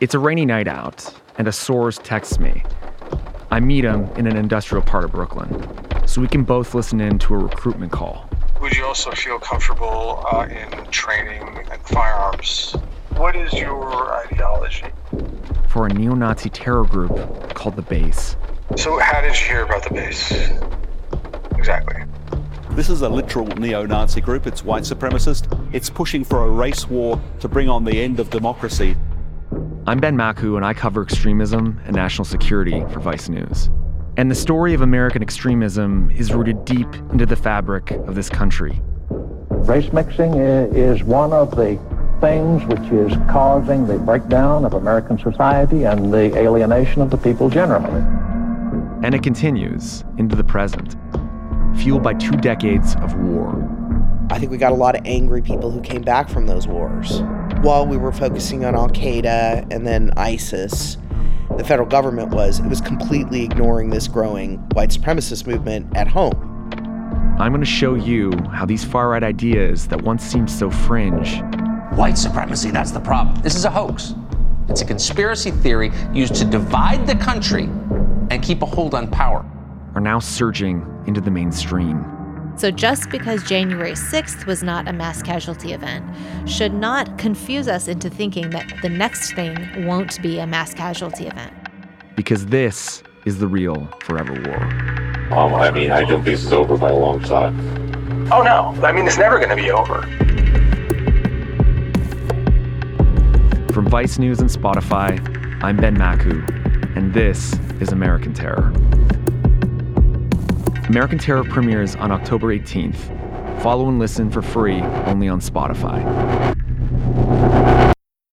It's a rainy night out, and a source texts me. I meet him in an industrial part of Brooklyn, so we can both listen in to a recruitment call. Would you also feel comfortable uh, in training and firearms? What is your ideology? For a neo Nazi terror group called The Base. So, how did you hear about the base? Exactly. This is a literal neo Nazi group. It's white supremacist. It's pushing for a race war to bring on the end of democracy. I'm Ben Makuch, and I cover extremism and national security for Vice News. And the story of American extremism is rooted deep into the fabric of this country. Race mixing is one of the things which is causing the breakdown of American society and the alienation of the people generally. And it continues into the present, fueled by two decades of war. I think we got a lot of angry people who came back from those wars. While we were focusing on Al Qaeda and then ISIS, the federal government was it was completely ignoring this growing white supremacist movement at home. I'm going to show you how these far right ideas that once seemed so fringe. White supremacy, that's the problem. This is a hoax. It's a conspiracy theory used to divide the country and keep a hold on power. Are now surging into the mainstream. So, just because January 6th was not a mass casualty event should not confuse us into thinking that the next thing won't be a mass casualty event. Because this is the real forever war. Um, I mean, I don't think this is over by a long shot. Oh no, I mean, it's never going to be over. From Vice News and Spotify, I'm Ben Makuch, and this is American Terror. American Terror premieres on October 18th. Follow and listen for free only on Spotify.